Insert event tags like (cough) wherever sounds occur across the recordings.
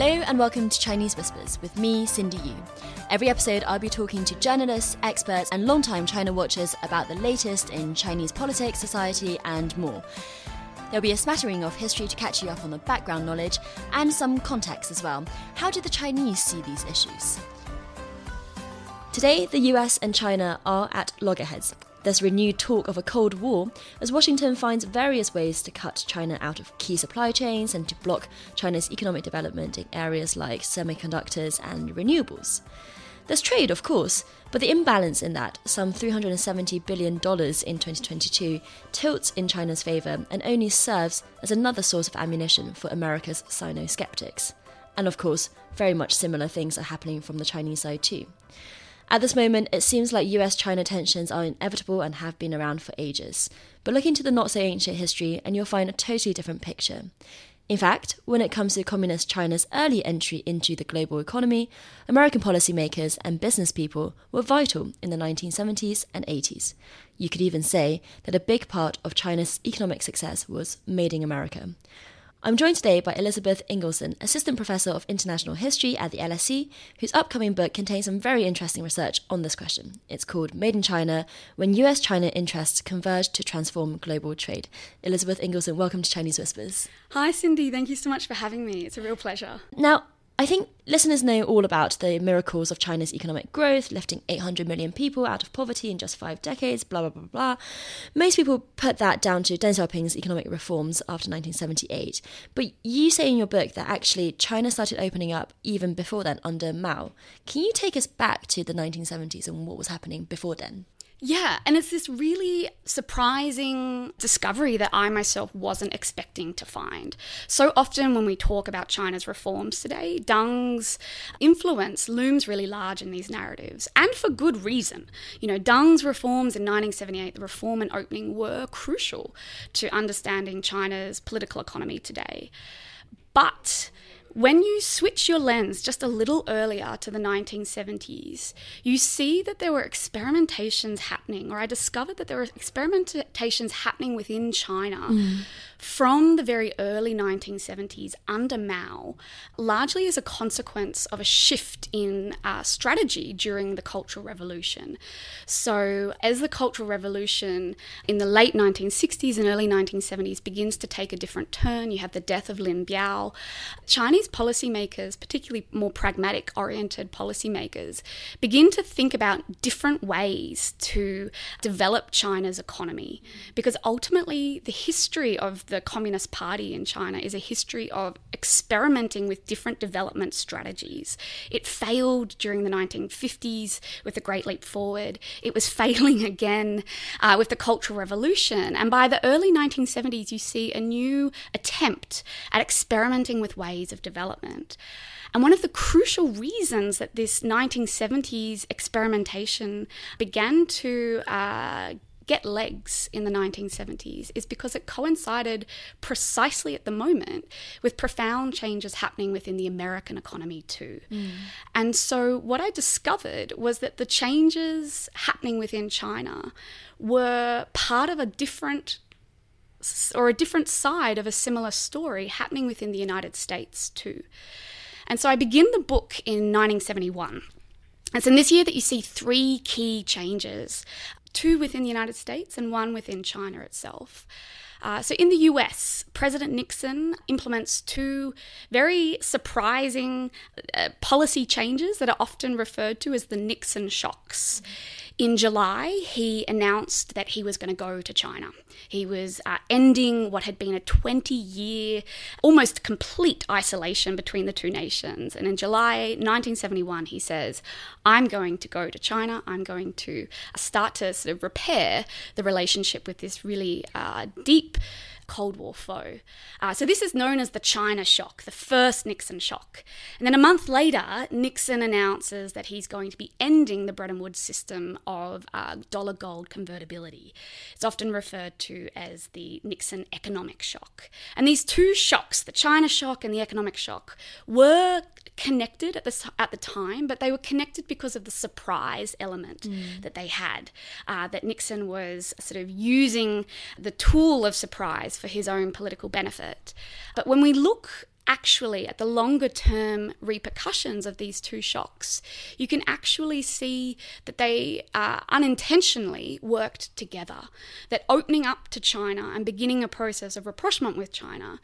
Hello and welcome to Chinese Whispers with me, Cindy Yu. Every episode, I'll be talking to journalists, experts, and long-time China watchers about the latest in Chinese politics, society, and more. There'll be a smattering of history to catch you up on the background knowledge and some context as well. How do the Chinese see these issues? Today, the US and China are at loggerheads. There's renewed talk of a Cold War as Washington finds various ways to cut China out of key supply chains and to block China's economic development in areas like semiconductors and renewables. There's trade, of course, but the imbalance in that, some $370 billion in 2022, tilts in China's favour and only serves as another source of ammunition for America's Sino skeptics. And of course, very much similar things are happening from the Chinese side too. At this moment, it seems like US China tensions are inevitable and have been around for ages. But look into the not so ancient history and you'll find a totally different picture. In fact, when it comes to Communist China's early entry into the global economy, American policymakers and business people were vital in the 1970s and 80s. You could even say that a big part of China's economic success was made in America. I'm joined today by Elizabeth Ingleson, Assistant Professor of International History at the LSE, whose upcoming book contains some very interesting research on this question. It's called Made in China When US China Interests Converge to Transform Global Trade. Elizabeth Ingleson, welcome to Chinese Whispers. Hi, Cindy. Thank you so much for having me. It's a real pleasure. Now, I think listeners know all about the miracles of China's economic growth, lifting 800 million people out of poverty in just five decades, blah, blah, blah, blah. Most people put that down to Deng Xiaoping's economic reforms after 1978. But you say in your book that actually China started opening up even before then under Mao. Can you take us back to the 1970s and what was happening before then? Yeah, and it's this really surprising discovery that I myself wasn't expecting to find. So often, when we talk about China's reforms today, Deng's influence looms really large in these narratives, and for good reason. You know, Deng's reforms in 1978, the reform and opening, were crucial to understanding China's political economy today. But when you switch your lens just a little earlier to the 1970s, you see that there were experimentations happening, or I discovered that there were experimentations happening within China mm. From the very early 1970s under Mao, largely as a consequence of a shift in uh, strategy during the Cultural Revolution. So, as the Cultural Revolution in the late 1960s and early 1970s begins to take a different turn, you have the death of Lin Biao, Chinese policymakers, particularly more pragmatic oriented policymakers, begin to think about different ways to develop China's economy. Because ultimately, the history of the Communist Party in China is a history of experimenting with different development strategies. It failed during the 1950s with the Great Leap Forward, it was (laughs) failing again uh, with the Cultural Revolution. And by the early 1970s, you see a new attempt at experimenting with ways of development. And one of the crucial reasons that this 1970s experimentation began to uh, get legs in the 1970s is because it coincided precisely at the moment with profound changes happening within the American economy, too. Mm. And so, what I discovered was that the changes happening within China were part of a different or a different side of a similar story happening within the United States too. And so I begin the book in 1971. It's in this year that you see three key changes two within the United States and one within China itself. Uh, so, in the US, President Nixon implements two very surprising uh, policy changes that are often referred to as the Nixon shocks. In July, he announced that he was going to go to China. He was uh, ending what had been a 20 year, almost complete isolation between the two nations. And in July 1971, he says, I'm going to go to China. I'm going to start to sort of repair the relationship with this really uh, deep Cold War foe. Uh, so this is known as the China shock, the first Nixon shock. And then a month later, Nixon announces that he's going to be ending the Bretton Woods system of uh, dollar gold convertibility. It's often referred to as the Nixon economic shock. And these two shocks, the China shock and the economic shock, were connected at the, at the time, but they were connected because of the surprise element mm. that they had. Uh, that Nixon was sort of using the tool of surprise for his own political benefit. But when we look actually at the longer term repercussions of these two shocks, you can actually see that they uh, unintentionally worked together. That opening up to China and beginning a process of rapprochement with China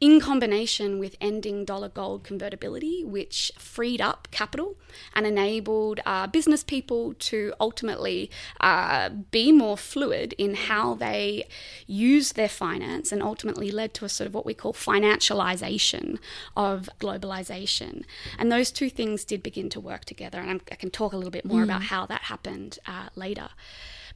in combination with ending dollar gold convertibility, which freed up capital and enabled uh, business people to ultimately uh, be more fluid in how they use their finance and ultimately led to a sort of what we call financialization of globalization. And those two things did begin to work together. And I'm, i can talk a little bit more mm. about how that happened uh, later.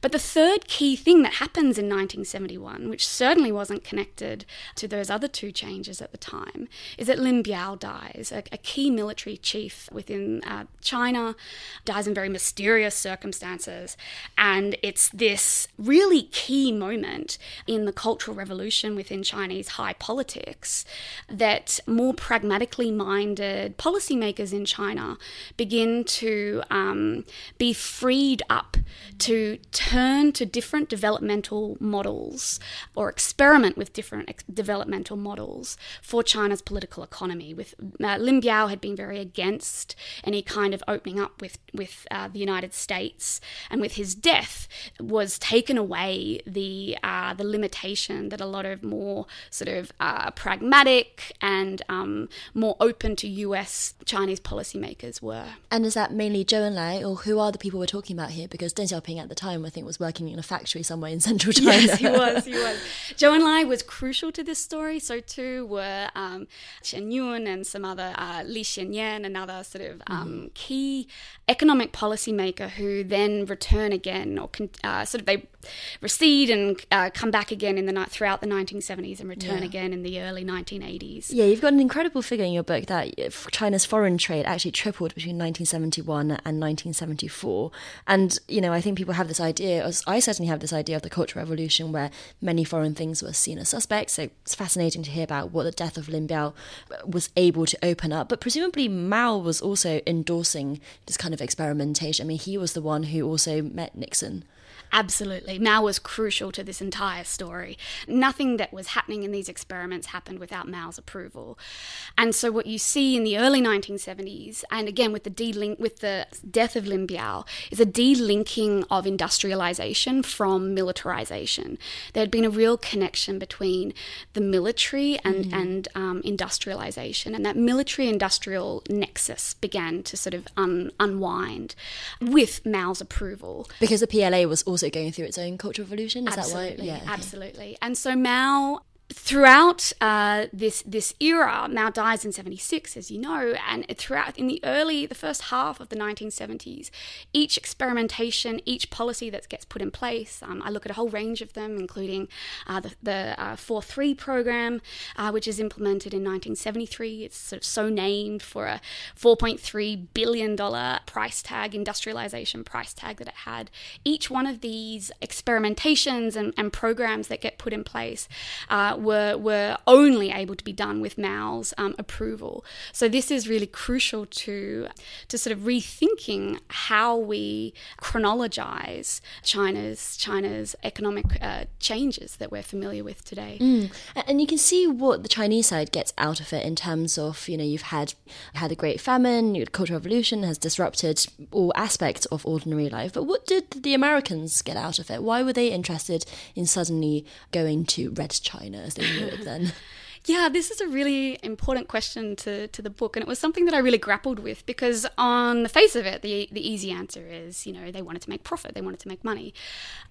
But the third key thing that happens in 1971, which certainly wasn't connected to those other two changes at the time, is that Lin Biao dies, a, a key military chief within uh, China, dies in very mysterious circumstances. And it's this really key moment in the Cultural Revolution within Chinese high politics that more pragmatically minded policymakers in China begin to um, be freed up to turn to different developmental models or experiment with different ex- developmental models for China's political economy. With uh, Lin Biao had been very against any kind of opening up with with uh, the United States, and with his death was taken away the uh, the limitation that a lot of more sort of uh, pragmatic and um, more open to U.S. Chinese policymakers were. And is that mainly Zhou Enlai, or who are the people we're talking about here? Because Deng Xiaoping at the time, I think think, was working in a factory somewhere in central (laughs) China. Yes, he was. He was. (laughs) Zhou Enlai was crucial to this story. So too were um, Chen Yun and some other uh, Li Xiannian, another sort of um, mm. key economic policymaker who then return again or uh, sort of they recede and uh, come back again in the night throughout the 1970s and return yeah. again in the early 1980s. Yeah, you've got an incredible figure in your book that China's foreign trade actually tripled between 1971 and 1974. And you know, I think people have this idea, as I certainly have this idea of the Cultural Revolution, where many foreign things were seen as suspects. So it's fascinating to hear about what the death of Lin Biao was able to open up. But presumably Mao was also endorsing this kind of experimentation. I mean, he was the one who also met Nixon. Absolutely. Mao was crucial to this entire story. Nothing that was happening in these experiments happened without Mao's approval. And so what you see in the early 1970s, and again with the de-link, with the death of Lin Biao, is a delinking of industrialization from militarization. There had been a real connection between the military and, mm. and um, industrialization, and that military-industrial nexus began to sort of un- unwind with Mao's approval. Because the PLA was also also going through its own cultural revolution. Is absolutely, that right? Yeah, absolutely. And so Mao throughout uh, this this era, Mao dies in '76, as you know, and throughout in the early, the first half of the 1970s, each experimentation, each policy that gets put in place, um, I look at a whole range of them, including uh, the, the uh, 4.3 program, uh, which is implemented in 1973. It's sort of so named for a 4.3 billion dollar price tag, industrialization price tag that it had. Each one of these experimentations and, and programs that get put in place uh, were were only able to be done with Mao's um, approval. So this is really crucial to to sort of rethinking how we chronologize China's China's economic uh, changes that we're familiar with today. Mm. And you can see what the Chinese side gets out of it in terms of you know you've had had a great famine, the Cultural Revolution has disrupted all aspects of ordinary life. But what did the Americans get out of it? Why were they interested in suddenly going to Red China? Knew it then. (laughs) Yeah, this is a really important question to, to the book, and it was something that I really grappled with because, on the face of it, the, the easy answer is you know, they wanted to make profit, they wanted to make money.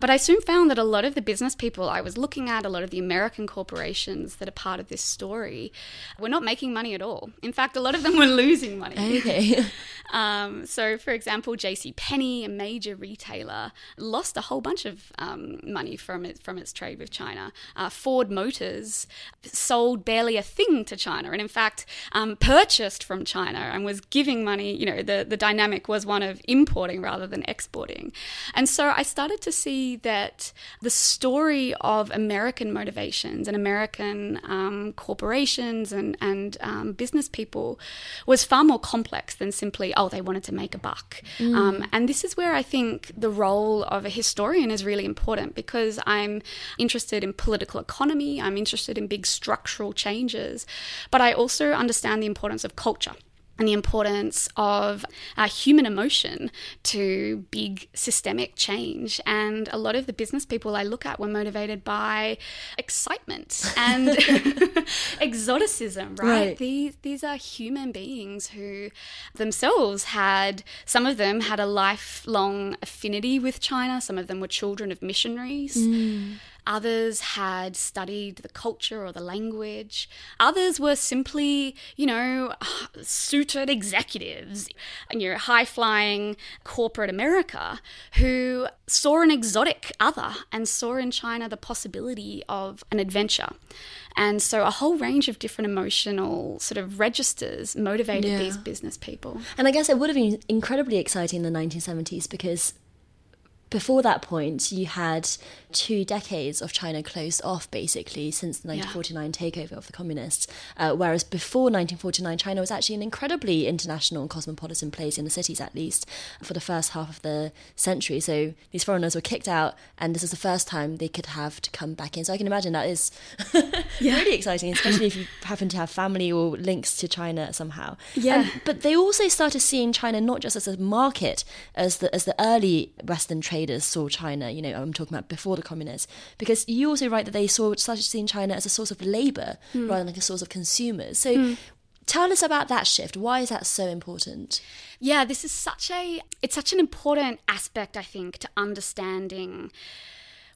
But I soon found that a lot of the business people I was looking at, a lot of the American corporations that are part of this story, were not making money at all. In fact, a lot of them were losing money. Okay. (laughs) (laughs) um, so, for example, J.C. Penney, a major retailer, lost a whole bunch of um, money from it, from its trade with China. Uh, Ford Motors sold barely a thing to China, and in fact, um, purchased from China and was giving money. You know, the, the dynamic was one of importing rather than exporting. And so I started to see that the story of American motivations and American um, corporations and, and um, business people was far more complex than simply, oh, they wanted to make a buck. Mm. Um, and this is where I think the role of a historian is really important because I'm interested in political economy, I'm interested in big structural changes, but I also understand the importance of culture and the importance of uh, human emotion to big systemic change. And a lot of the business people I look at were motivated by excitement and (laughs) (laughs) exoticism, right? right? These, these are human beings who themselves had, some of them had a lifelong affinity with China, some of them were children of missionaries. Mm. Others had studied the culture or the language. Others were simply, you know, (sighs) suited executives, you know, high flying corporate America who saw an exotic other and saw in China the possibility of an adventure. And so a whole range of different emotional sort of registers motivated yeah. these business people. And I guess it would have been incredibly exciting in the 1970s because before that point, you had two decades of China closed off, basically, since the 1949 yeah. takeover of the communists. Uh, whereas before 1949, China was actually an incredibly international and cosmopolitan place, in the cities at least, for the first half of the century. So these foreigners were kicked out, and this is the first time they could have to come back in. So I can imagine that is (laughs) yeah. really exciting, (laughs) especially if you happen to have family or links to China somehow. Yeah. Um, but they also started seeing China not just as a market, as the, as the early Western traders saw China, you know, I'm talking about before the communists, because you also write that they saw started seeing China as a source of labor mm. rather than like a source of consumers. So mm. tell us about that shift. Why is that so important? Yeah, this is such a it's such an important aspect, I think, to understanding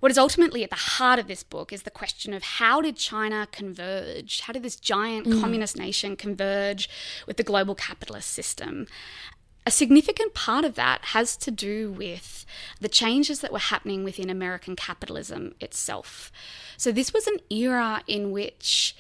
what is ultimately at the heart of this book is the question of how did China converge? How did this giant mm. communist nation converge with the global capitalist system? A significant part of that has to do with the changes that were happening within American capitalism itself. So, this was an era in which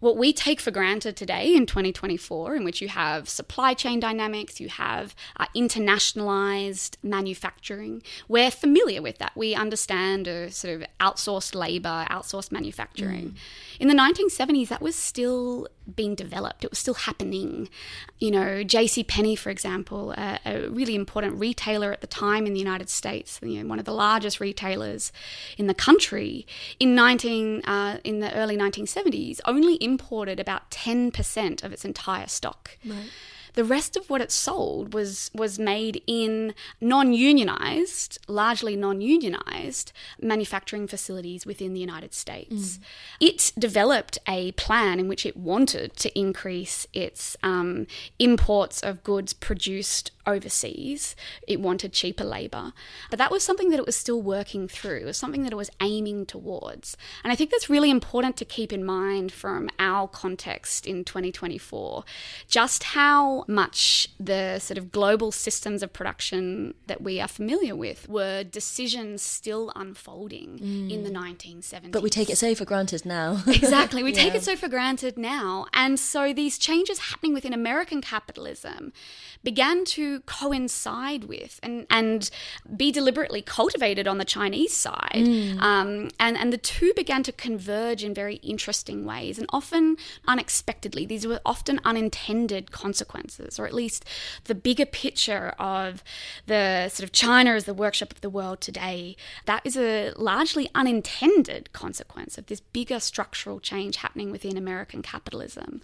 what we take for granted today in 2024, in which you have supply chain dynamics, you have uh, internationalized manufacturing, we're familiar with that. We understand a sort of outsourced labor, outsourced manufacturing. Mm. In the 1970s, that was still being developed. It was still happening. You know, J.C. Penney, for example, a, really important retailer at the time in the United States, you know, one of the largest retailers in the country, in 19 uh, in the early 1970s, only imported about 10% of its entire stock. Right. The rest of what it sold was was made in non-unionized, largely non-unionized manufacturing facilities within the United States. Mm. It developed a plan in which it wanted to increase its um, imports of goods produced overseas. It wanted cheaper labour. But that was something that it was still working through. It was something that it was aiming towards. And I think that's really important to keep in mind from our context in 2024. Just how much the sort of global systems of production that we are familiar with were decisions still unfolding mm. in the 1970s. But we take it so for granted now. (laughs) exactly. We (laughs) yeah. take it so for granted now. And so these changes happening within American capitalism began to coincide with and, and be deliberately cultivated on the Chinese side. Mm. Um, and, and the two began to converge in very interesting ways and often unexpectedly. These were often unintended consequences, or at least the bigger picture of the sort of China as the workshop of the world today. That is a largely unintended consequence of this bigger structural change happening within American capitalism.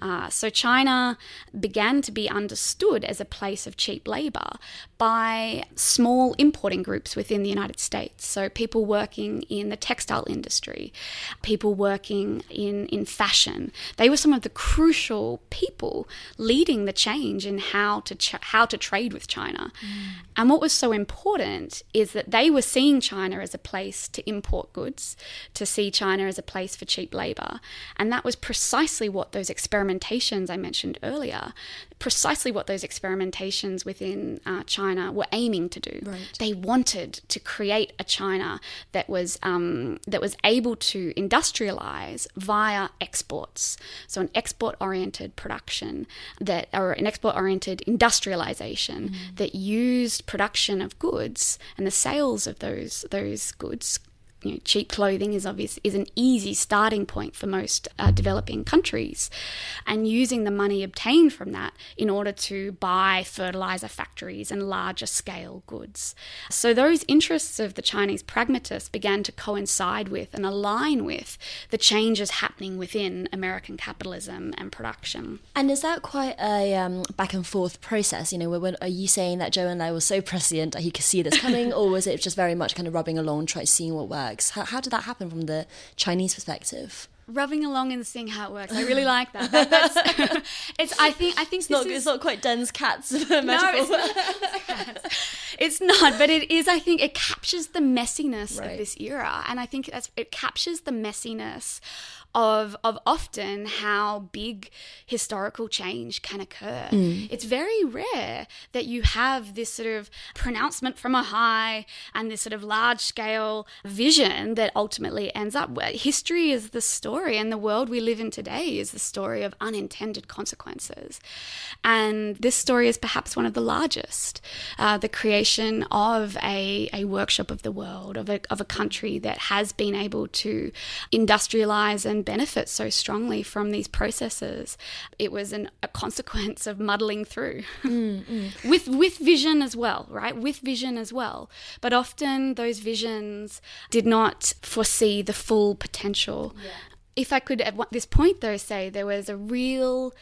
Uh, so China began to be understood as a place of cheap labor by small importing groups within the United States. So people working in the textile industry, people working in, in fashion. They were some of the crucial people leading the change in how to ch- how to trade with China. Mm. And what was so important is that they were seeing China as a place to import goods, to see China as a place for cheap labor. And that was precisely what those experimentations I mentioned earlier, precisely what those experimentations within uh, China were aiming to do. Right. They wanted to create a China that was um, that was able to industrialize via exports. So an export-oriented production that, or an export-oriented industrialization mm. that used production of goods and the sales of those those goods you know, cheap clothing is obvious is an easy starting point for most uh, developing countries, and using the money obtained from that in order to buy fertilizer factories and larger scale goods. So those interests of the Chinese pragmatists began to coincide with and align with the changes happening within American capitalism and production. And is that quite a um, back and forth process? You know, when, are you saying that Zhou Enlai was so prescient that he could see this coming, (laughs) or was it just very much kind of rubbing along, trying seeing what works? Works. How, how did that happen from the Chinese perspective? rubbing along and seeing how it works. I (laughs) really like that. that (laughs) it's. I think. I think it's not. Is, it's not quite Deng's cats. No, (laughs) it's not, it's not. But it is. I think it captures the messiness right. of this era, and I think that's it captures the messiness of of often how big historical change can occur. Mm. It's very rare that you have this sort of pronouncement from a high and this sort of large scale vision that ultimately ends up. History is the story, and the world we live in today is the story of unintended consequences. And this story is perhaps one of the largest. Uh, the creation of a, a workshop of the world, of a, of a country that has been able to industrialize and benefit so strongly from these processes. It was an, a consequence of muddling through (laughs) mm, mm. with with vision as well, right? With vision as well. But often those visions did not foresee the full potential. Yeah. If I could at this point though say there was a real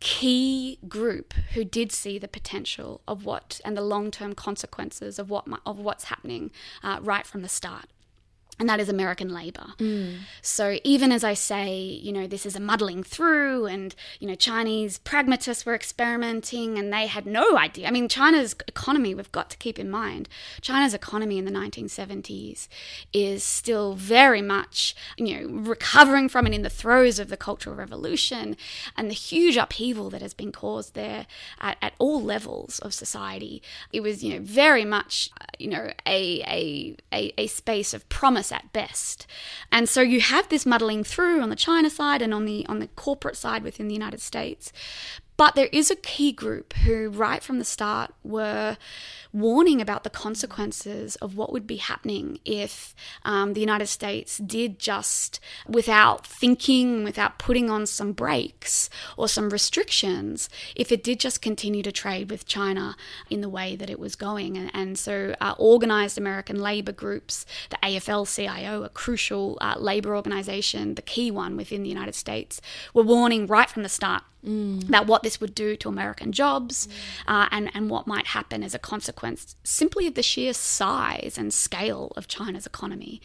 key group who did see the potential of what and the long-term consequences of what of what's happening uh, right from the start and that is American labor. Mm. So even as I say, you know, this is a muddling through, and you know, Chinese pragmatists were experimenting, and they had no idea. I mean, China's economy, we've got to keep in mind, China's economy in the 1970s is still very much, you know, recovering from and in the throes of the Cultural Revolution, and the huge upheaval that has been caused there at, at all levels of society. It was, you know, very much, you know, a a a, a space of promise at best. And so you have this muddling through on the China side and on the on the corporate side within the United States. But there is a key group who, right from the start, were warning about the consequences of what would be happening if um, the United States did just, without thinking, without putting on some brakes or some restrictions, if it did just continue to trade with China in the way that it was going. And, and so, uh, organized American labor groups, the AFL CIO, a crucial uh, labor organization, the key one within the United States, were warning right from the start Mm. about what this would do to American jobs mm. uh, and, and what might happen as a consequence simply of the sheer size and scale of China's economy.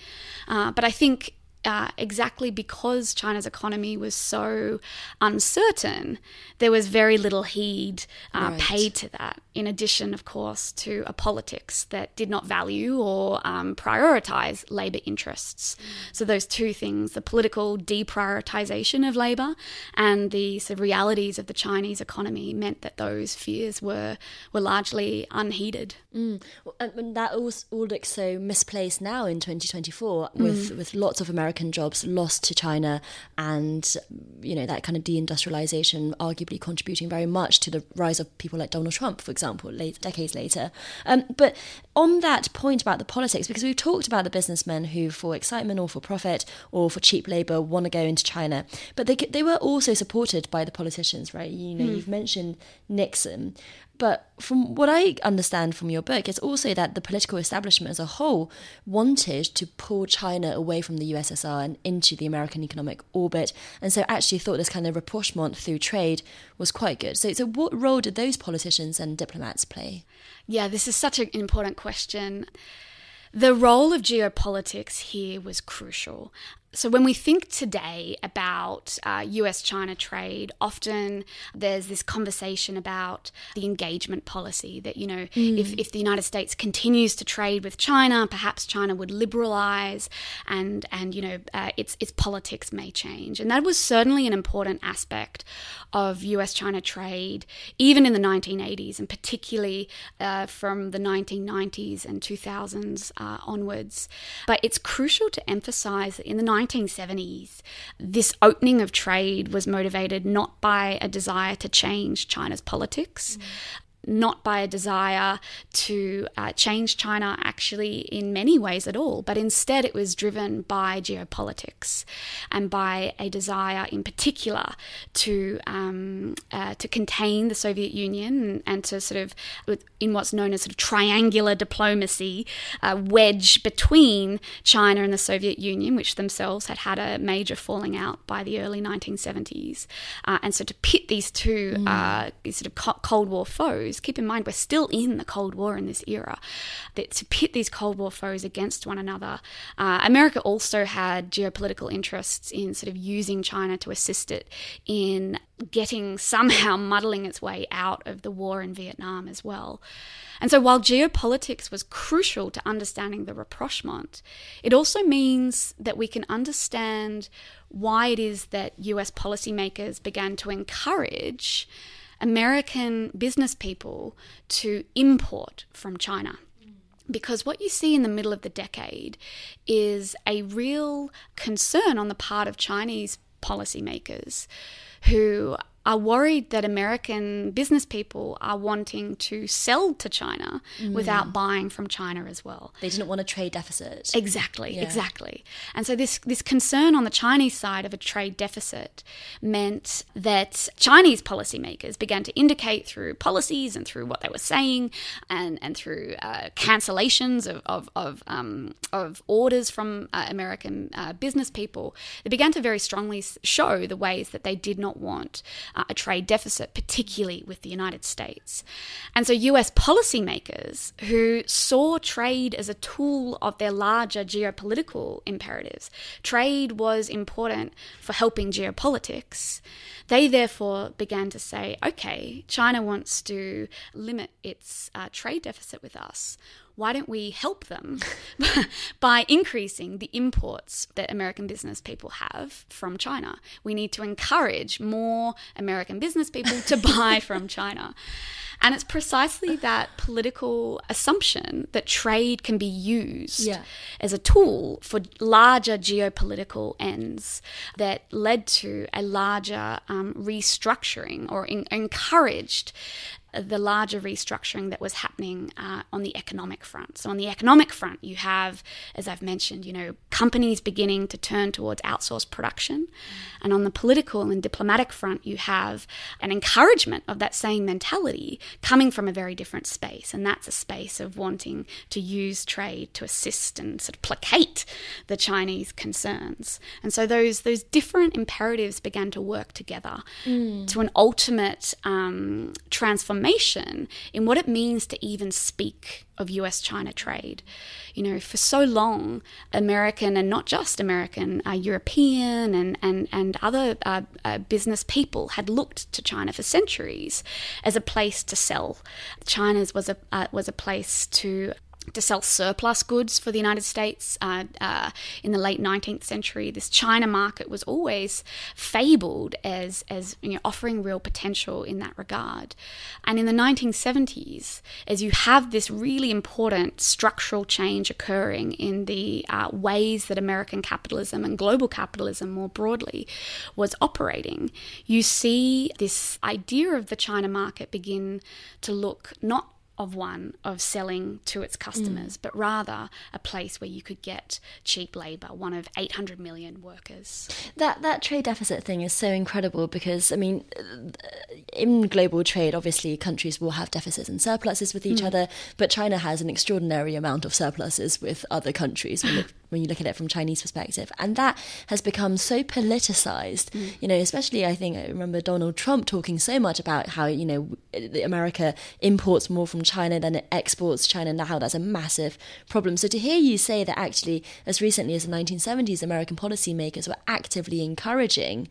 Uh, but I think uh, exactly because China's economy was so uncertain, there was very little heed uh, right. paid to that. In addition, of course, to a politics that did not value or um, prioritize labour interests. So, those two things the political deprioritization of labour and the sort of realities of the Chinese economy meant that those fears were, were largely unheeded. Mm. And that all, all looks so misplaced now in 2024 with, mm. with lots of American American jobs lost to China, and you know that kind of deindustrialization arguably contributing very much to the rise of people like Donald Trump, for example, late, decades later. Um, but on that point about the politics, because we've talked about the businessmen who, for excitement or for profit or for cheap labor, want to go into China, but they they were also supported by the politicians, right? You know, mm. you've mentioned Nixon. But from what I understand from your book, it's also that the political establishment as a whole wanted to pull China away from the USSR and into the American economic orbit, and so actually thought this kind of rapprochement through trade was quite good. So, so what role did those politicians and diplomats play? Yeah, this is such an important question. The role of geopolitics here was crucial. So, when we think today about uh, US China trade, often there's this conversation about the engagement policy that, you know, mm. if, if the United States continues to trade with China, perhaps China would liberalize and, and you know, uh, its, its politics may change. And that was certainly an important aspect of US China trade, even in the 1980s, and particularly uh, from the 1990s and 2000s uh, onwards. But it's crucial to emphasize that in the 1970s, this opening of trade was motivated not by a desire to change China's politics, mm not by a desire to uh, change China actually in many ways at all, but instead it was driven by geopolitics and by a desire in particular to um, uh, to contain the Soviet Union and, to sort of in what's known as sort of triangular diplomacy uh, wedge between China and the Soviet Union, which themselves had had a major falling out by the early 1970s, uh, and so to pit these two mm. Uh, sort of Cold War foes keep in mind we're still in the Cold War in this era. That to pit these Cold War foes against one another, uh, America also had geopolitical interests in sort of using China to assist it in getting somehow (laughs) muddling its way out of the war in Vietnam as well. And so, while geopolitics was crucial to understanding the rapprochement, it also means that we can understand why it is that US policymakers began to encourage American business people to import from China. Because what you see in the middle of the decade is a real concern on the part of Chinese policymakers who are worried that American business people are wanting to sell to China mm. without buying from China as well. They didn't want a trade deficit. Exactly, yeah. exactly. And so this this concern on the Chinese side of a trade deficit meant that Chinese policymakers began to indicate through policies and through what they were saying and and through uh, cancellations of of of, um, of orders from uh, American uh, business people. They began to very strongly show the ways that they did not want uh, a trade deficit, particularly with the United States. And so, US policymakers who saw trade as a tool of their larger geopolitical imperatives, trade was important for helping geopolitics. They therefore began to say, okay, China wants to limit its uh, trade deficit with us why don't we help them (laughs) by increasing the imports that American business people have from China? We need to encourage more American business people to (laughs) buy from China. And it's precisely that political assumption that trade can be used yeah. as a tool for larger geopolitical ends that led to a larger um, restructuring or in- encouraged the larger restructuring that was happening uh, on the economic front. So on the economic front, you have, as I've mentioned, you know, companies beginning to turn towards outsourced production, and on the political and diplomatic front, you have an encouragement of that same mentality coming from a very different space, and that's a space of wanting to use trade to assist and sort of placate the Chinese concerns. And so those those different imperatives began to work together mm. to an ultimate um, transformation transformation in what it means to even speak of US China trade. You know, for so long, American and not just American, uh, European and, and, and other uh, uh, business people had looked to China for centuries as a place to sell. China's was a, uh, was a place to to sell surplus goods for the United States uh, uh, in the late 19th century. This China market was always fabled as, as you know, offering real potential in that regard. And in the 1970s, as you have this really important structural change occurring in the uh, ways that American capitalism and global capitalism more broadly was operating, you see this idea of the China market begin to look not of one of selling to its customers, mm. but rather a place where you could get cheap labor, one of 800 million workers. That that trade deficit thing is so incredible because I mean in global trade obviously countries will have deficits and surpluses with each mm. other, but China has an extraordinary amount of surpluses with other countries when when you look at it from Chinese perspective. And that has become so politicized, mm. you know, especially I think I remember Donald Trump talking so much about how, you know, America imports more from China than it exports China now how that's a massive problem. So to hear you say that actually as recently as the 1970s American policymakers were actively encouraging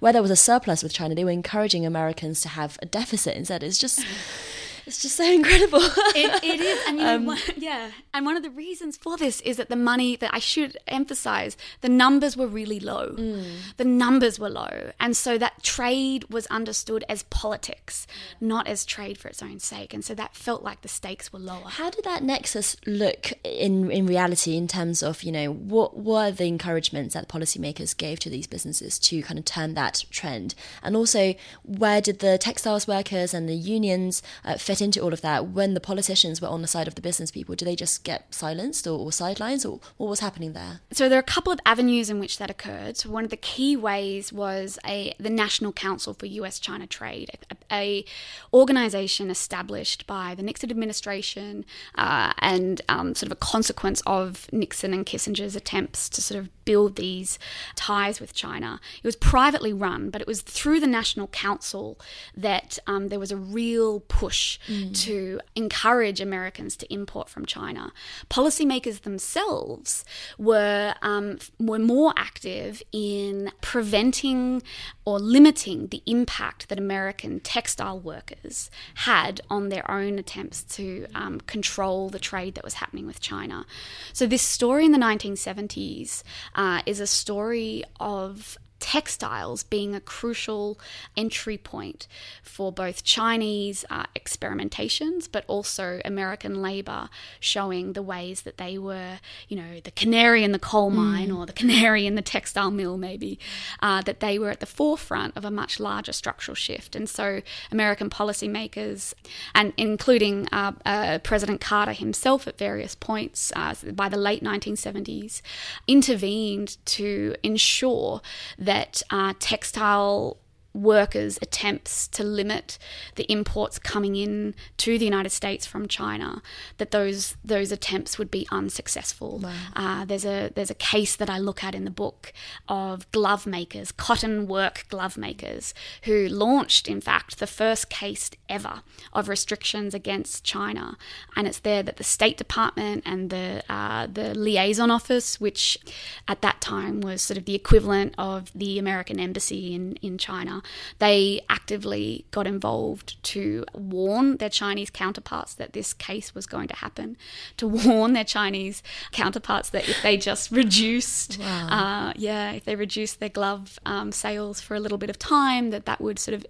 where there was a surplus with China, they were encouraging Americans to have a deficit instead. It's just (laughs) it's just so (laughs) incredible. it, it is, and you know, um, one, yeah. And one of the reasons for this is that the money that I should emphasize, the numbers were really low. Mm. The numbers were low, and so that trade was understood as politics, not as trade for its own sake, and so that felt like the stakes were lower. How did that nexus look in in reality in terms of you know what were the encouragements that policymakers gave to these businesses to kind of turn that trend, and also where did the textiles workers and the unions uh, fit into all of that when the politicians were on the side of the business people? Do they just get silenced or, or sidelines, or what was happening there? So there are a couple of avenues in which that occurred. So one of the key ways was a the National Council for U.S.-China Trade, a, a organization established by the Nixon administration uh, and um, sort of a consequence of Nixon and Kissinger's attempts to sort of build these ties with China. It was privately run, but it was through the National Council that um, there was a real push mm. to encourage Americans to import from China. Policymakers themselves were um, were more active in preventing or limiting the impact that American textile workers had on their own attempts to um, control the trade that was happening with China. So this story in the 1970s uh, is a story of textiles being a crucial entry point for both Chinese uh, experimentations, but also American labor showing the ways that they were, you know, the canary in the coal mine mm. or the canary in the textile mill, maybe, uh, that they were at the forefront of a much larger structural shift. And so American policymakers, and including uh, uh President Carter himself at various points uh, by the late 1970s, intervened to ensure that uh, textile workers' attempts to limit the imports coming in to the United States from China, that those those attempts would be unsuccessful. Wow. Uh, there's a there's a case that I look at in the book of glove makers, cotton work glove makers, who launched, in fact, the first case ever of restrictions against China, and it's there that the State Department and the uh, the liaison office, which at that time was sort of the equivalent of the American embassy in in China they actively got involved to warn their Chinese counterparts that this case was going to happen, to warn their Chinese counterparts that if they just reduced, wow. uh, yeah, if they reduced their glove um, sales for a little bit of time, that that would sort of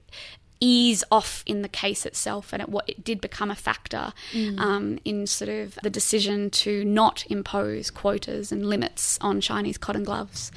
ease off in the case itself, and it, what it did become a factor mm. um, in sort of the decision to not impose quotas and limits on Chinese cotton gloves.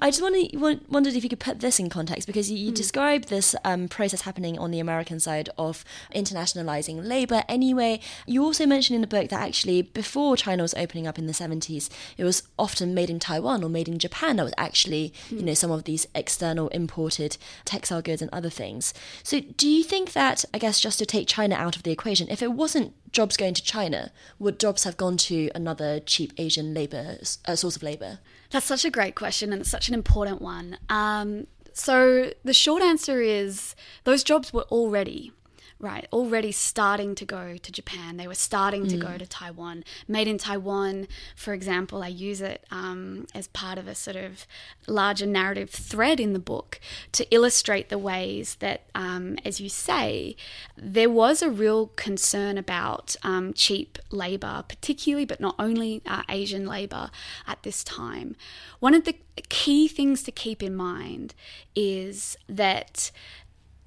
I just wanted, wondered if you could put this in context because you, you mm. described this um, process happening on the American side of internationalizing labor. Anyway, you also mentioned in the book that actually before China was opening up in the 70s, it was often made in Taiwan or made in Japan that was actually, mm. you know, some of these external imported textile goods and other things. So do you think that, I guess, just to take China out of the equation, if it wasn't jobs going to China, would jobs have gone to another cheap Asian labor uh, source of labor? That's such a great question, and such an important one. Um, so the short answer is those jobs were already right, already starting to go to Japan. They were starting to go mm. to Taiwan. Made in Taiwan, for example, I use it um, as part of a sort of larger narrative thread in the book to illustrate the ways that, um, as you say, there was a real concern about um, cheap labor, particularly, but not only uh, Asian labor at this time. One of the key things to keep in mind is that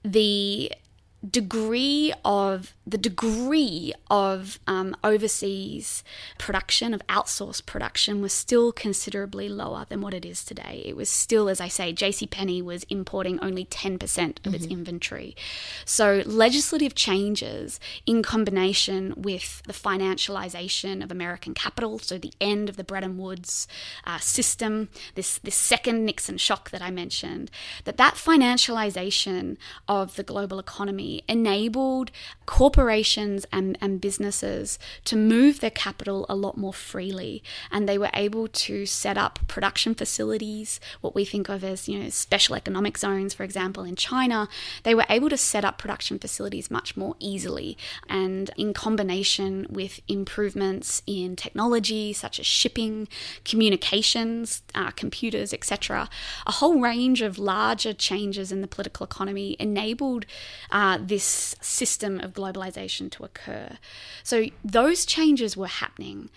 the degree of the degree of um, overseas production of outsourced production was still considerably lower than what it is today. It was still, as I say, J.C. Penney was importing only ten percent of mm-hmm. its inventory. So legislative changes in combination with the financialization of American capital, so the end of the Bretton Woods uh, system, this this second Nixon shock that I mentioned, that that financialization of the global economy enabled corporations and, and businesses to move their capital a lot more freely. And they were able to set up production facilities, what we think of as, you know, special economic zones, for example, in China. They were able to set up production facilities much more easily. And in combination with improvements in technology, such as shipping, communications, uh, computers, etc., a whole range of larger changes in the political economy enabled uh, this system of globalization to occur. So those changes were happening.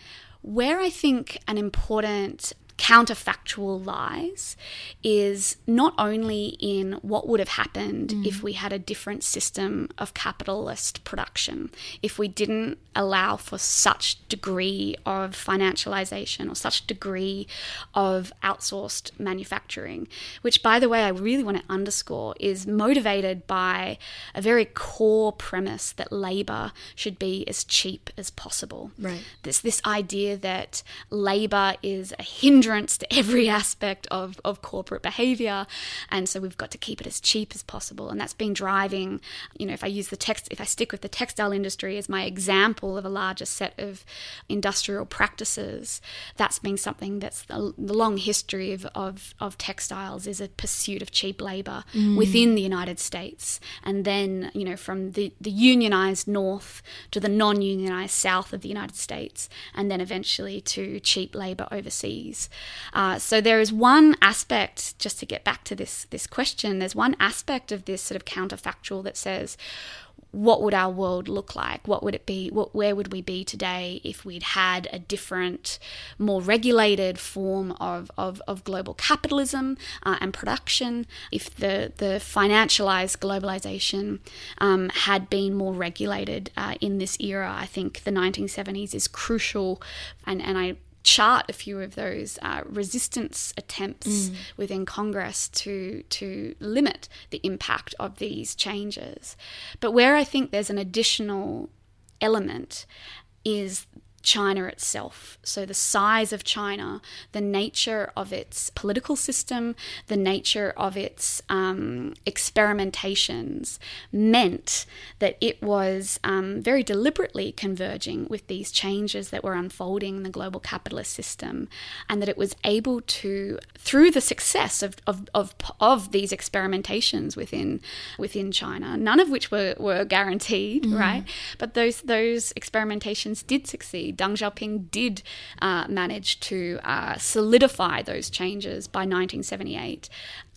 Where I think an important counterfactual lies is not only in what would have happened mm. if we had a different system of capitalist production, if we didn't allow for such degree of financialization or such degree of outsourced manufacturing, which by the way I really want to underscore is motivated by a very core premise that labor should be as cheap as possible. Right. This this idea that labor is a hindrance hindrance to every (laughs) aspect of, of corporate behavior. And so we've got to keep it as cheap as possible. And that's been driving, you know, if I use the text, if I stick with the textile industry as my example of a larger set of industrial practices, that's been something that's the, the long history of, of, of, textiles is a pursuit of cheap labor mm. within the United States. And then, you know, from the, the unionized north to the non unionized south of the United States, and then eventually to cheap labor overseas. Uh, so there is one aspect, just to get back to this this question, there's one aspect of this sort of counterfactual that says, what would our world look like? What would it be? What, where would we be today if we'd had a different, more regulated form of, of, of global capitalism uh, and production? If the, the financialized globalization um, had been more regulated uh, in this era, I think the 1970s is crucial. And, and I chart a few of those uh, resistance attempts mm. within Congress to to limit the impact of these changes. But where I think there's an additional element is China itself. So, the size of China, the nature of its political system, the nature of its um, experimentations meant that it was um, very deliberately converging with these changes that were unfolding in the global capitalist system, and that it was able to, through the success of, of, of, of these experimentations within, within China, none of which were, were guaranteed, mm. right? But those, those experimentations did succeed Deng Xiaoping did uh, manage to uh, solidify those changes by 1978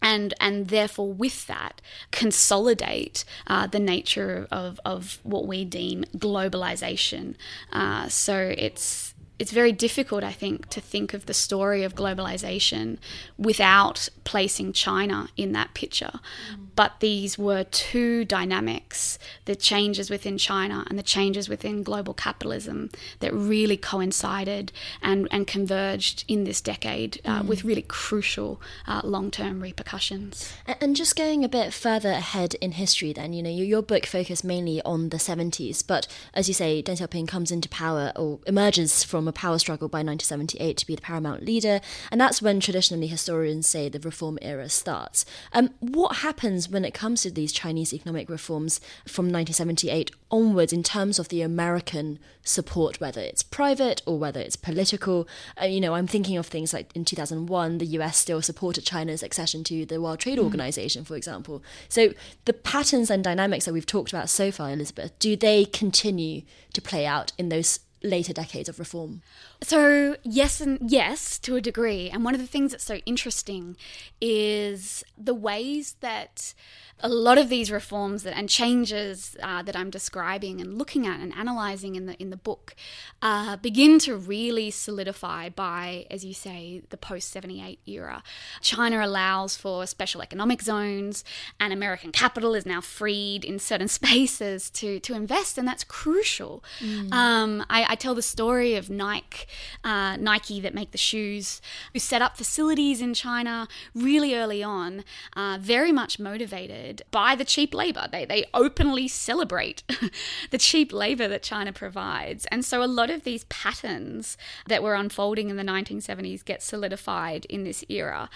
and and therefore with that consolidate uh, the nature of, of what we deem globalization. Uh, so it's it's very difficult, I think, to think of the story of globalization without placing China in that picture. Mm. But these were two dynamics the changes within China and the changes within global capitalism that really coincided and, and converged in this decade uh, mm. with really crucial uh, long term repercussions. And just going a bit further ahead in history, then, you know, your, your book focused mainly on the 70s, but as you say, Deng Xiaoping comes into power or emerges from a power struggle by 1978 to be the paramount leader, and that's when traditionally historians say the reform era starts. Um, what happens when it comes to these Chinese economic reforms from 1978 onwards in terms of the American support, whether it's private or whether it's political? Uh, you know, I'm thinking of things like in 2001, the US still supported China's accession to the World Trade mm. Organization, for example. So the patterns and dynamics that we've talked about so far, Elizabeth, do they continue to play out in those later decades of reform? So, yes, and yes, to a degree. And one of the things that's so interesting is the ways that a lot of these reforms that, and changes uh, that I'm describing and looking at and analyzing in the in the book uh, begin to really solidify by, as you say, the post 78 era. China allows for special economic zones, and American capital is now freed in certain (laughs) spaces to to invest, and that's crucial. Mm. Um, I, I, tell the story of Nike, uh, Nike that make the shoes, who set up facilities in China really early on, uh, very much motivated by the cheap labor. They, they openly celebrate (laughs) the cheap labor that China provides. And so a lot of these patterns that were unfolding in the 1970s get solidified in this era.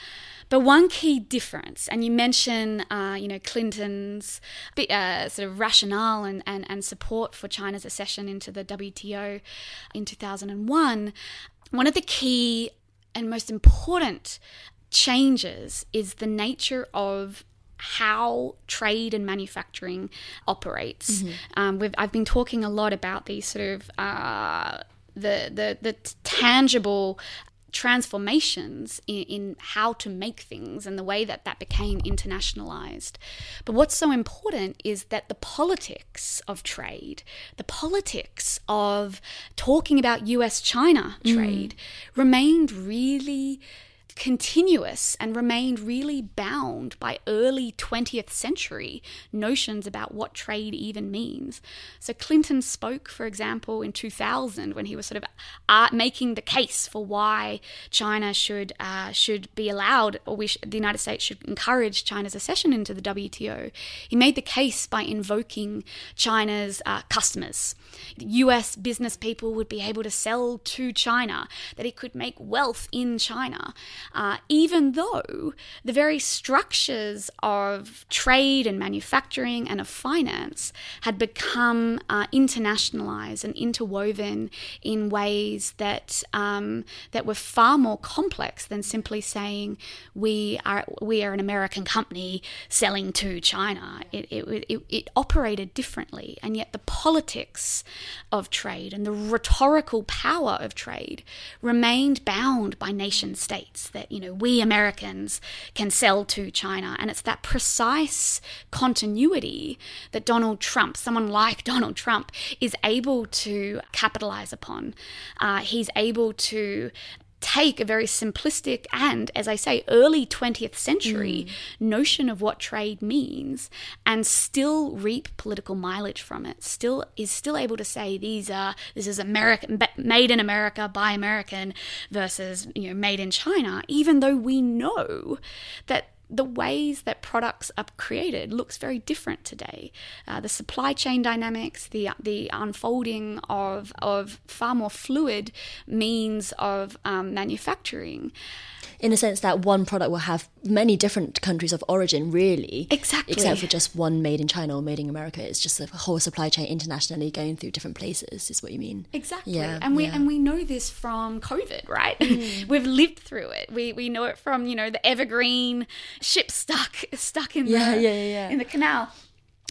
But one key difference, and you mention, uh, you know, Clinton's uh, sort of rationale and, and, and support for China's accession into the WTO in 2001, one of the key and most important changes is the nature of how trade and manufacturing operates. Mm-hmm. Um, I've been talking a lot about these sort of uh, the, the the tangible transformations in, in, how to make things and the way that that became internationalized. But what's so important is that the politics of trade, the politics of talking about US China mm. trade, mm. remained really continuous and remained really bound by early 20th century notions about what trade even means. So Clinton spoke, for example, in 2000 when he was sort of uh, making the case for why China should uh, should be allowed, or we sh- the United States should encourage China's accession into the WTO. He made the case by invoking China's uh, customers. U.S. business people would be able to sell to China, that it could make wealth in China uh, even though the very structures of trade and manufacturing and of finance had become uh, internationalized and interwoven in ways that um, that were far more complex than simply saying we are we are an American company selling to China. It, it, it, it operated differently, and yet the politics of trade and the rhetorical power of trade remained bound by nation states that you know we Americans can sell to China, and it's that precise continuity that Donald Trump, someone like (laughs) Donald Trump, is able to capitalize upon. Uh, he's able to take a very simplistic and, as I say, early 20th century mm. notion of what trade means and still reap political mileage from it. Still is still able to say these are this is American made in America by American versus you know made in China, even though we know that the ways that products are created looks very different today. Uh, the supply chain dynamics, the the unfolding of of far more fluid means of um, manufacturing in a sense that one product will have many different countries of origin, really. Exactly. Except for just one made in China or made in America. It's just a whole supply chain internationally going through different places, is what you mean. Exactly. Yeah, and we yeah. and we know this from COVID, right? Mm. (laughs) We've lived through it. We we know it from, you know, the evergreen ship stuck stuck in yeah, the yeah, yeah. in the canal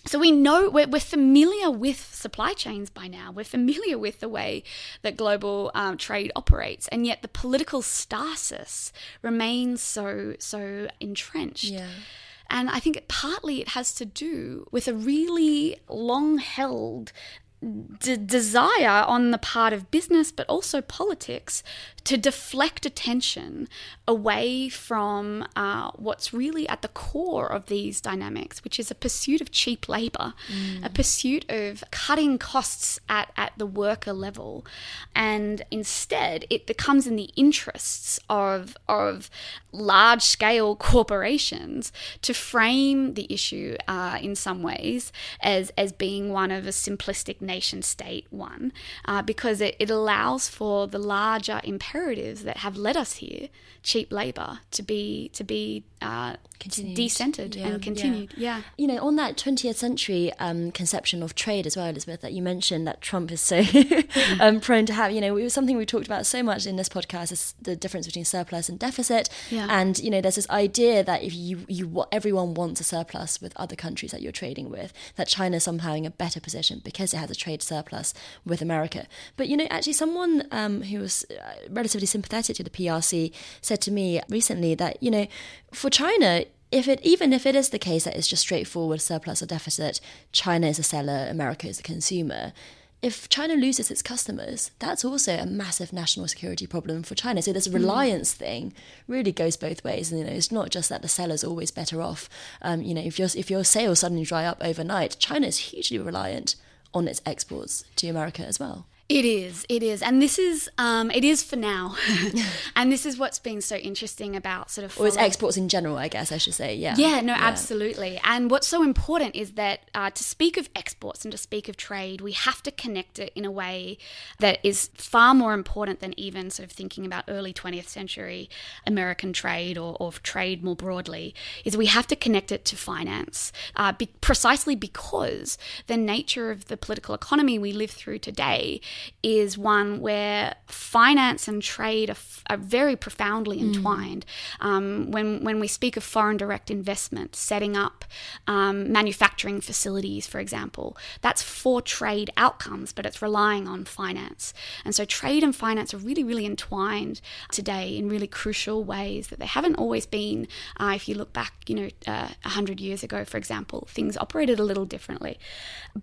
so we know we're, we're, familiar with supply chains by now. We're familiar with the way that global um, trade operates, and yet the political stasis remains so so entrenched. Yeah. And I think partly it has to do with a really long held d- desire on the part of business, but also politics, to deflect attention away from uh, what's really at the core of these dynamics, which is a pursuit of cheap labor, mm. a pursuit of cutting costs at, at the worker level. And instead, it becomes in the interests of, of large scale corporations to frame the issue uh, in some ways as, as being one of a simplistic nation state one, uh, because it, it allows for the larger imperatives that have led us here, cheap labor, to be to be uh, Continued. decentered Yeah, and continued. Yeah. You know, on that 20th century um, conception of trade as well, Elizabeth, that you mentioned that Trump is so (laughs) um, prone to have, you know, it was something we talked about so much in this podcast is the difference between surplus and deficit. Yeah. And, you know, there's this idea that if you, you, everyone wants a surplus with other countries that you're trading with, that China is somehow in a better position because it has a trade surplus with America. But, you know, actually someone um, who was uh, relatively sympathetic to the PRC said to me recently that, you know, for China, if it even if it is the case that it's just straightforward surplus or deficit, China is a seller, America is a consumer. If China loses its customers, that's also a massive national security problem for China. So this reliance thing really goes both ways, and you know it's not just that the seller's always better off. Um, you know, if your if your sales suddenly dry up overnight, China is hugely reliant on its exports to America as well. It is, it is, and this is, um, it is for now, (laughs) (laughs) and this is what's been so interesting about sort of Or its exports in general, I guess I should say. Yeah. Yeah, no, absolutely. And what's so important is that uh, to speak of exports and to speak of trade, we have to connect it in a way that is far more important than even sort of thinking about early 20th century American trade or, or trade more broadly. Is we have to connect it to finance, uh, be, precisely because the nature of the political economy we live through today is one where finance and trade are, f- are very profoundly entwined. Um, when when we speak of foreign direct investment, setting up um, manufacturing facilities, for example, that's for trade outcomes, but it's relying on finance. And so trade and finance are really, really entwined today in really crucial ways that they haven't always been. Uh, if you look back, you know, uh, a hundred years ago, for example, things operated a little differently.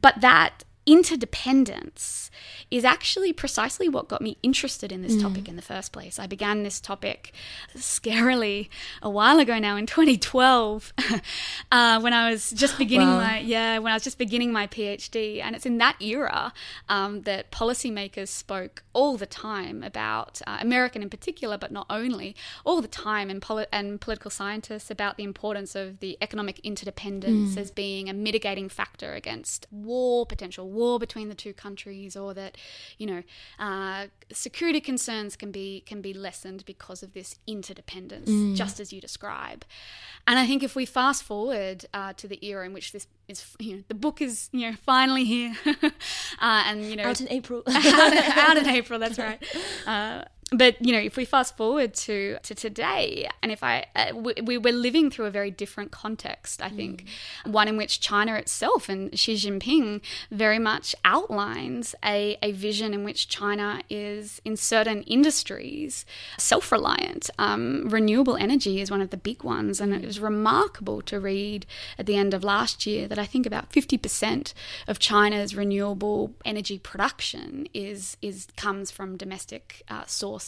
But that interdependence is actually precisely what got me interested in this topic in the first place. I began this topic scarily a while ago now in 2012 (laughs) uh, when I was just (gasps) beginning Wow. my yeah when I was just beginning my PhD and it's in that era um, that policymakers spoke all the time about uh, American in particular but not only all the time and, poli- and political scientists about the importance of the economic interdependence as being a mitigating factor against war potential war between the two countries or that you know uh, security concerns can be can be lessened because of this interdependence just as you describe and I think if we fast forward uh, to the era in which this is you know the book is you know finally here (laughs) uh, and you know Out in April. out, (laughs) out in April. That's (laughs) right. But you know, if we fast forward to to today, and if I uh, we, we were living through a very different context, I think one in which China itself and Xi Jinping very much outlines a, a vision in which China is in certain industries self reliant. Um, renewable energy is one of the big ones, and it was remarkable to read at the end of last year that I think about fifty percent of China's renewable energy production is is comes from domestic uh, sources.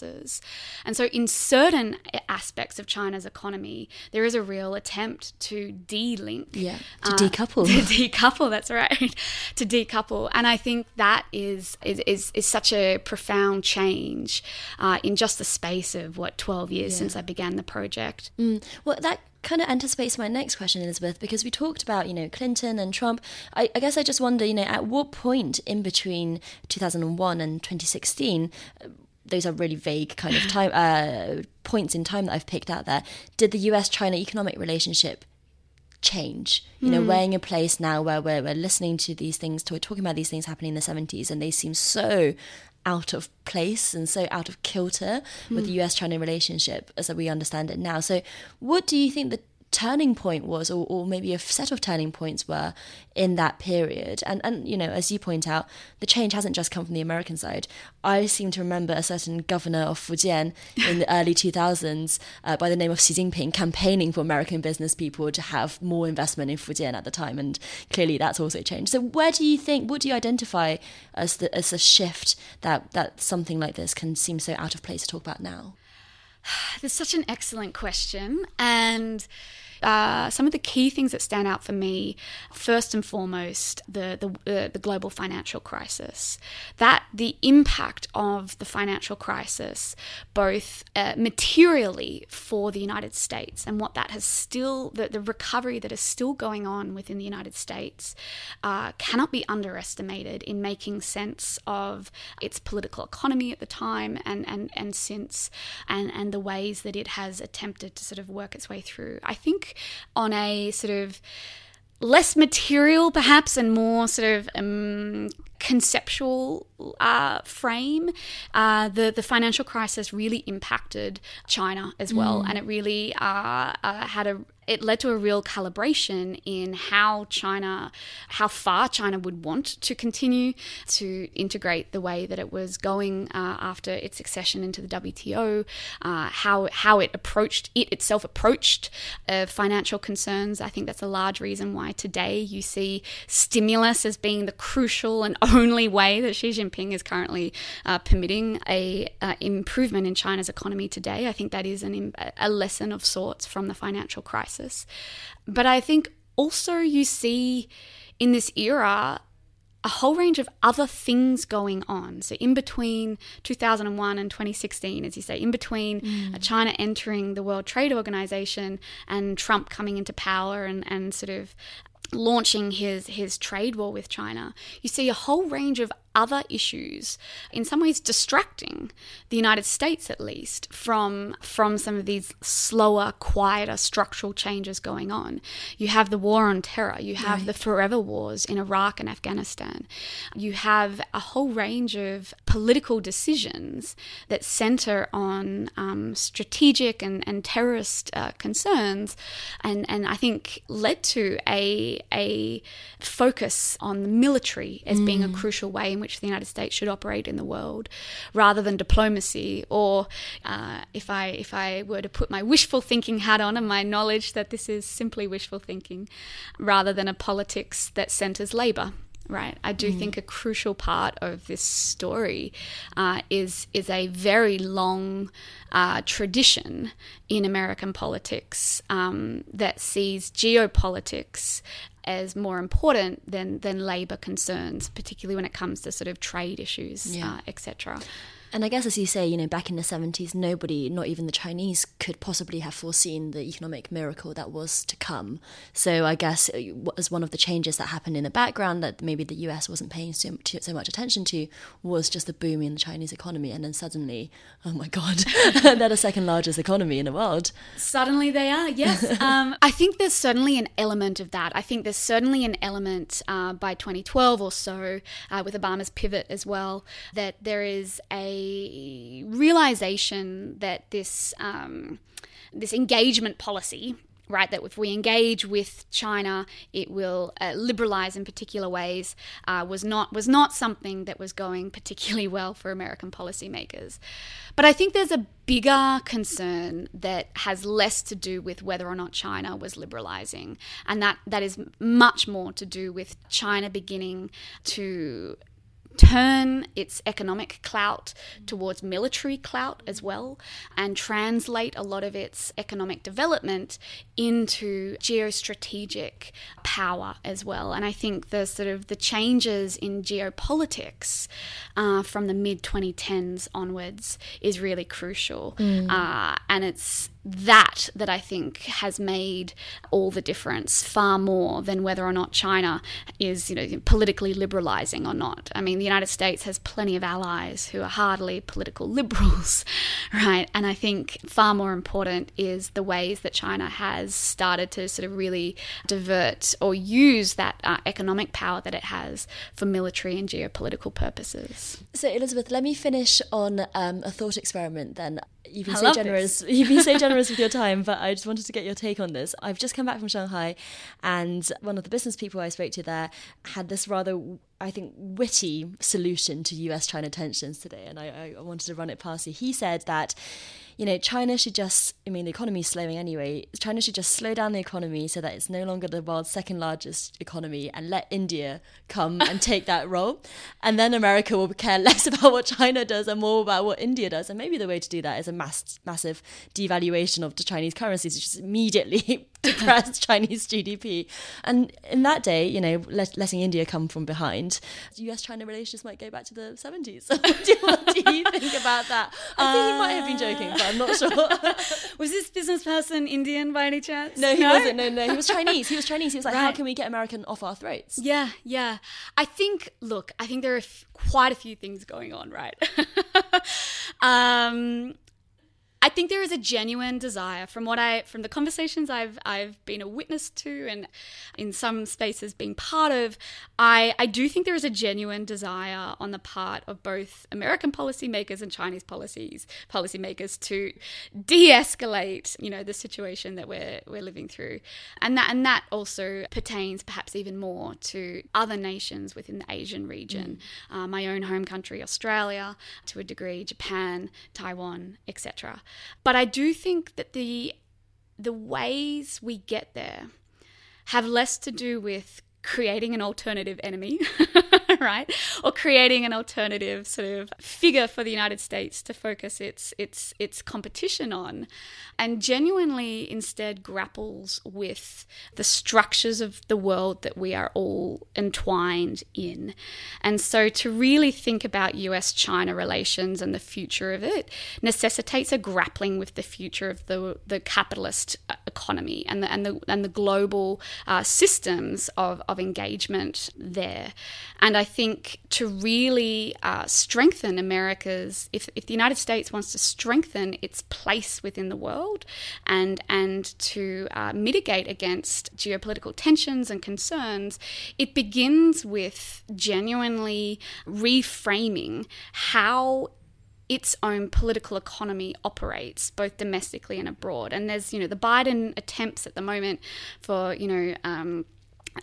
And so, in certain aspects of China's economy, there is a real attempt to de-link, Yeah, to uh, decouple. (laughs) to decouple. That's right, (laughs) to decouple. And I think that is is is, is such a profound change uh, in just the space of what twelve years since I began the project. Mm. Well, that kind of anticipates my next question, Elizabeth, because we talked about, you know, Clinton and Trump. I, I guess I just wonder, you know, at what point in between 2001 and 2016, uh, those are really vague kind of time uh, points in time that I've picked out there. Did the U.S.-China economic relationship change? You know, we're in a place now where we're, we're listening to these things, to, we're talking about these things happening in the 70s, and they seem so out of place and so out of kilter with the US China relationship as we understand it now. So, what do you think the turning point was, or, or maybe a set of turning points were in that period? And, and, you know, as you point out, the change hasn't just come from the American side. I seem to remember a certain governor of Fujian in the early 2000s uh, by the name of Xi Jinping campaigning for American business people to have more investment in Fujian at the time. And clearly that's also changed. So, where do you think, what do you identify as, the, as a shift that, that something like this can seem so out of place to talk about now? (sighs) That's such an excellent question. And, uh, some of the key things that stand out for me, first and foremost, the the, uh, the global financial crisis. That the impact of the financial crisis, both uh, materially for the United States and what that has still the, the recovery that is still going on within the United States, uh, cannot be underestimated in making sense of its political economy at the time and and and since and and the ways that it has attempted to sort of work its way through. I think on a sort of less material, perhaps, and more sort of um, conceptual uh, frame, uh, the the financial crisis really impacted China as well, mm. and it really uh, uh had a it led to a real calibration in how China, how far China would want to continue to integrate the way that it was going uh, after its accession into the WTO, uh, how how it approached it itself approached uh, financial concerns. I think that's a large reason why today you see stimulus as being the crucial and (laughs) only way that Xi Jinping is currently uh, permitting a uh, improvement in China's economy today. I think that is an, a lesson of sorts from the financial crisis. But I think also you see in this era a whole range of other things going on. So, in between 2001 and 2016, as you say, in between mm. China entering the World Trade Organization and Trump coming into power and, and sort of launching his his trade war with China, you see a whole range of other issues, in some ways distracting the United States at least from from some of these slower, quieter structural changes going on. You have the war on terror, you have right. the forever wars in Iraq and Afghanistan. You have a whole range of political decisions that center on um, strategic and, and terrorist uh, concerns and, and I think led to a a focus on the military as mm. being a mm. crucial way in which the United States should operate in the world, rather than diplomacy. Or uh, if I if I were to put my wishful thinking hat on and my knowledge that this is simply wishful thinking, rather than a politics that centres labour right? I do mm. think a crucial part of this story uh, is is a very long uh, tradition in American politics um, that sees geopolitics as more important than than labour concerns, particularly when it comes to sort of trade issues, yeah. uh, etc. And I guess, as you say, you know, back in the 70s, nobody, not even the Chinese, could possibly have foreseen the economic miracle that was to come. So I guess uh, as one of the changes that happened in the background that maybe the US wasn't paying so, so much attention to was just the boom in the Chinese economy. And then suddenly, oh my God, (laughs) they're the second largest economy in the world. Suddenly they are, yes. (laughs) um, I think there's certainly an element of that. I think there's certainly an element uh, by 2012 or so, uh, with Obama's pivot as well, that there is a realization that this um, this engagement policy right? That if we engage with China, it will uh, liberalize in particular ways. Uh, was not was not something that was going particularly (laughs) well for American policymakers. But I think there's a bigger concern that has less to do with whether or not China was liberalizing, and that that is much more to do with China beginning to turn its economic clout towards military clout as well and translate a lot of its economic development into geostrategic power as well and i think the sort of the changes in geopolitics uh, from the mid 2010s onwards is really crucial mm. uh, and it's that that I think has made all the difference far more than whether or not China is you know politically liberalizing or not. I mean the United States has plenty of allies who are hardly political (laughs) liberals, right? And I think far more important is the ways that China has started to sort of really divert or use that uh, economic power that it has for military and geopolitical purposes. So Elizabeth, let me finish on um, a thought experiment then. You've been I so generous. You've been so (laughs) generous with your time, but I just wanted to get your take on this. I've just come back from Shanghai, and one of the business people I spoke to there had this rather, I think, witty solution to US China tensions today, and I, I wanted to run it past you. He said that you know, China should just, I mean, the economy is slowing anyway. China should just slow down the economy so that it's no longer the world's second largest economy and let India come and (laughs) take that role. And then America will care (laughs) less about what China does and more about what India does. And maybe the way to do that is a mass, massive devaluation of the Chinese currencies, which just immediately (laughs) (laughs) depress Chinese GDP. And in that day, you know, let, letting India come from behind, US China relations might go back to the 70s. (laughs) What, do, what do you think about that? I think he might have been joking, but I'm not sure. (laughs) was this business person Indian by any chance? No, he no? wasn't. No, no, he was Chinese. He was Chinese. He was like, right. how can we get American off our throats? Yeah, yeah. I think, look, I think there are f- quite a few things going on, right? um, I think there is a genuine desire from what I from the conversations I've I've been a witness to and in some spaces being part of, I, I do think there is a genuine desire on the part of both American policymakers and Chinese policies policymakers to de-escalate, you know, the situation that we're we're living through. And that and that also pertains perhaps even more to other nations within the Asian region. Mm. Uh, my own home country, Australia, to a degree, Japan, Taiwan, etc. But I do think that the the ways we get there have less to do with creating an alternative enemy, (laughs) (laughs) right? Or creating an alternative sort of figure for the United States to focus its its its competition on and genuinely instead grapples with the structures of the world that we are all entwined in. And so to really think about US China relations and the future of it necessitates a grappling with the future of the the capitalist uh, economy and the and the and the global uh, systems of of engagement there. And I think to really uh, strengthen America's, if, if the United States wants to strengthen its place within the world and, and to uh, mitigate against geopolitical tensions and concerns, it begins with genuinely reframing how its own political economy operates, both domestically and abroad. And there's, you know, the Biden attempts at the moment for, you know, um,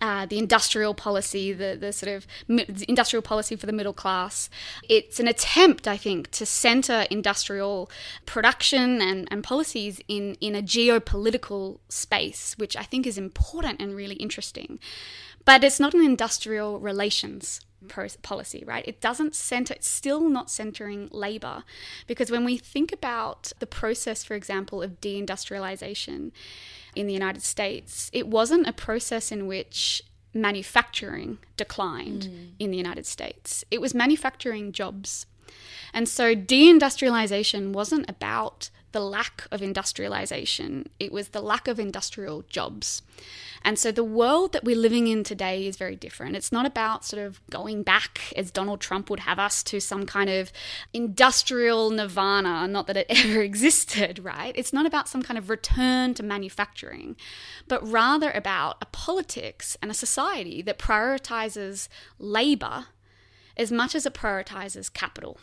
uh, the industrial policy, the, the sort of mi- industrial policy for the middle class. It's an attempt, I think, to center industrial production and, and policies in, in a geopolitical space, which I think is important and really interesting. But it's not an industrial relations policy, right? It doesn't center, it's still not centering labor. Because when we think about the process, for example, of deindustrialization in the United States, it wasn't a process in which manufacturing declined mm. in the United States, it was manufacturing jobs. And so deindustrialization wasn't about the lack of industrialization, it was the lack of industrial jobs. And so the world that we're living in today is very different. It's not about sort of going back, as Donald Trump would have us, to some kind of industrial nirvana, not that it (laughs) ever existed, right? It's not about some kind of return to manufacturing, but rather about a politics and a society that prioritizes labor as much as it prioritizes capital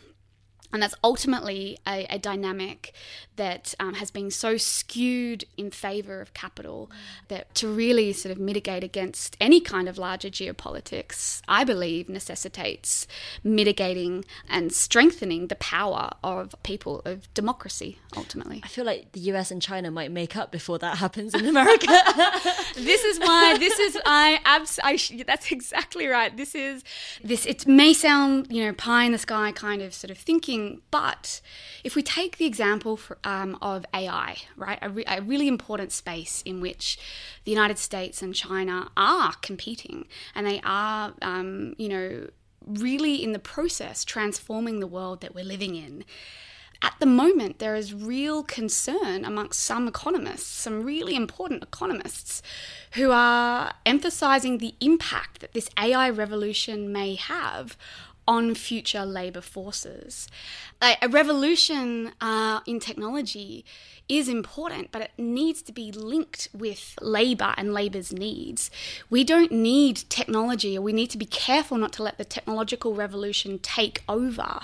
and that's ultimately a, a dynamic that um, has been so skewed in favor of capital that to really sort of mitigate against any kind of larger geopolitics, I believe necessitates mitigating and strengthening the power of people of democracy ultimately. I feel like the US and China might make up before that happens in America. (laughs) this is why this is I abs I, that's exactly right. This is this it may sound, you know, pie in the sky kind of sort of thinking but if we take the example for, um, of AI, right, a, re- a really important space in which the United States and China are competing, and they are, um, you know, really in the process transforming the world that we're living in. At the moment, there is real concern amongst some economists, some really important economists, who are emphasizing the impact that this AI revolution may have on future labour forces. a revolution uh, in technology is important, but it needs to be linked with labour and labour's needs. We don't need technology, or we need to be careful not to let the technological revolution take over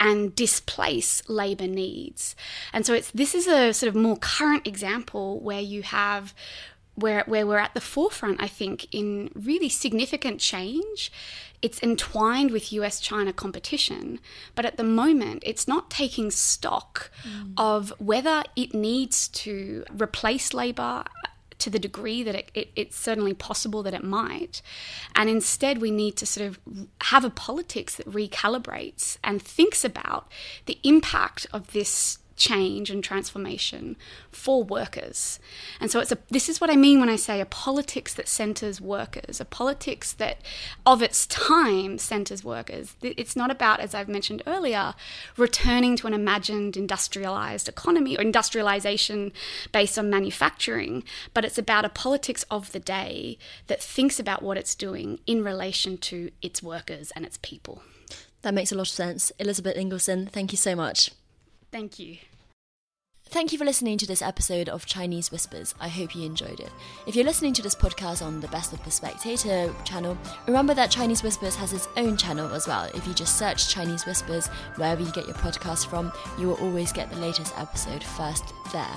and displace labour needs. And so it's this is a sort of more current example where you have where where we're at the forefront, I think, in really significant change. It's entwined with US China competition, but at the moment, it's not taking stock mm. of whether it needs to replace labour to the degree that it, it, it's certainly possible that it might. And instead, we need to sort of have a politics that recalibrates and thinks about the impact of this change and transformation for workers. And so it's a this is what I mean when I say a politics that centers workers, a politics that of its time centers workers. It's not about as I've mentioned earlier returning to an imagined industrialized economy or industrialization based on manufacturing, but it's about a politics of the day that thinks about what it's doing in relation to its workers and its people. That makes a lot of sense. Elizabeth Ingleson, thank you so much. Thank you. Thank you for listening to this episode of Chinese Whispers. I hope you enjoyed it. If you're listening to this podcast on the Best of the Spectator channel, remember that Chinese Whispers has its own channel as well. If you just search Chinese Whispers wherever you get your podcast from, you will always get the latest episode first there.